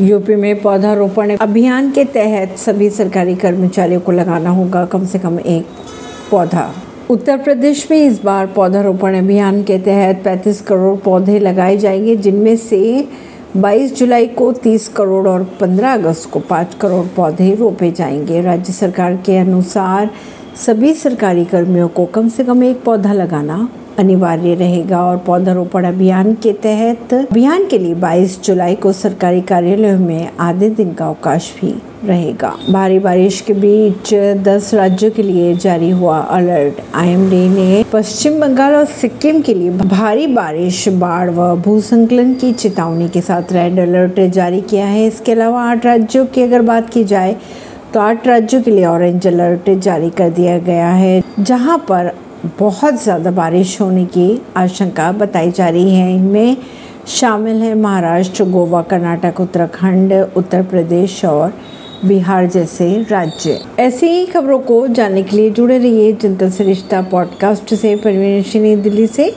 UP में पौधारोपण अभियान के तहत सभी सरकारी कर्मचारियों को लगाना होगा कम से कम एक पौधा। उत्तर प्रदेश में इस बार पौधारोपण अभियान के तहत 35 करोड़ पौधे लगाए जाएँगे, जिनमें से 22 जुलाई को 30 करोड़ और 15 अगस्त को 5 करोड़ पौधे रोपे जाएँगे। राज्य सरकार के अनुसार सभी सरकारी कर्मियों को कम से कम एक पौधा लगाना अनिवार्य रहेगा और पौधारोपण अभियान के तहत अभियान के लिए 22 जुलाई को सरकारी कार्यालयों में आधे दिन का अवकाश भी रहेगा। भारी बारिश के बीच 10 राज्यों के लिए जारी हुआ अलर्ट। आईएमडी ने पश्चिम बंगाल और सिक्किम के लिए भारी बारिश, बाढ़ व भूसंकलन की चेतावनी के साथ रेड अलर्ट जारी किया है। इसके अलावा आठ राज्यों की अगर बात की जाए तो आठ राज्यों के लिए ऑरेंज अलर्ट जारी कर दिया गया है, जहाँ पर बहुत ज़्यादा बारिश होने की आशंका बताई जा रही है। इनमें शामिल है महाराष्ट्र, गोवा, कर्नाटक, उत्तराखंड, उत्तर प्रदेश और बिहार जैसे राज्य। ऐसी ही खबरों को जानने के लिए जुड़े रहिए जनता से रिश्ता पॉडकास्ट से। परवीन दिल्ली से।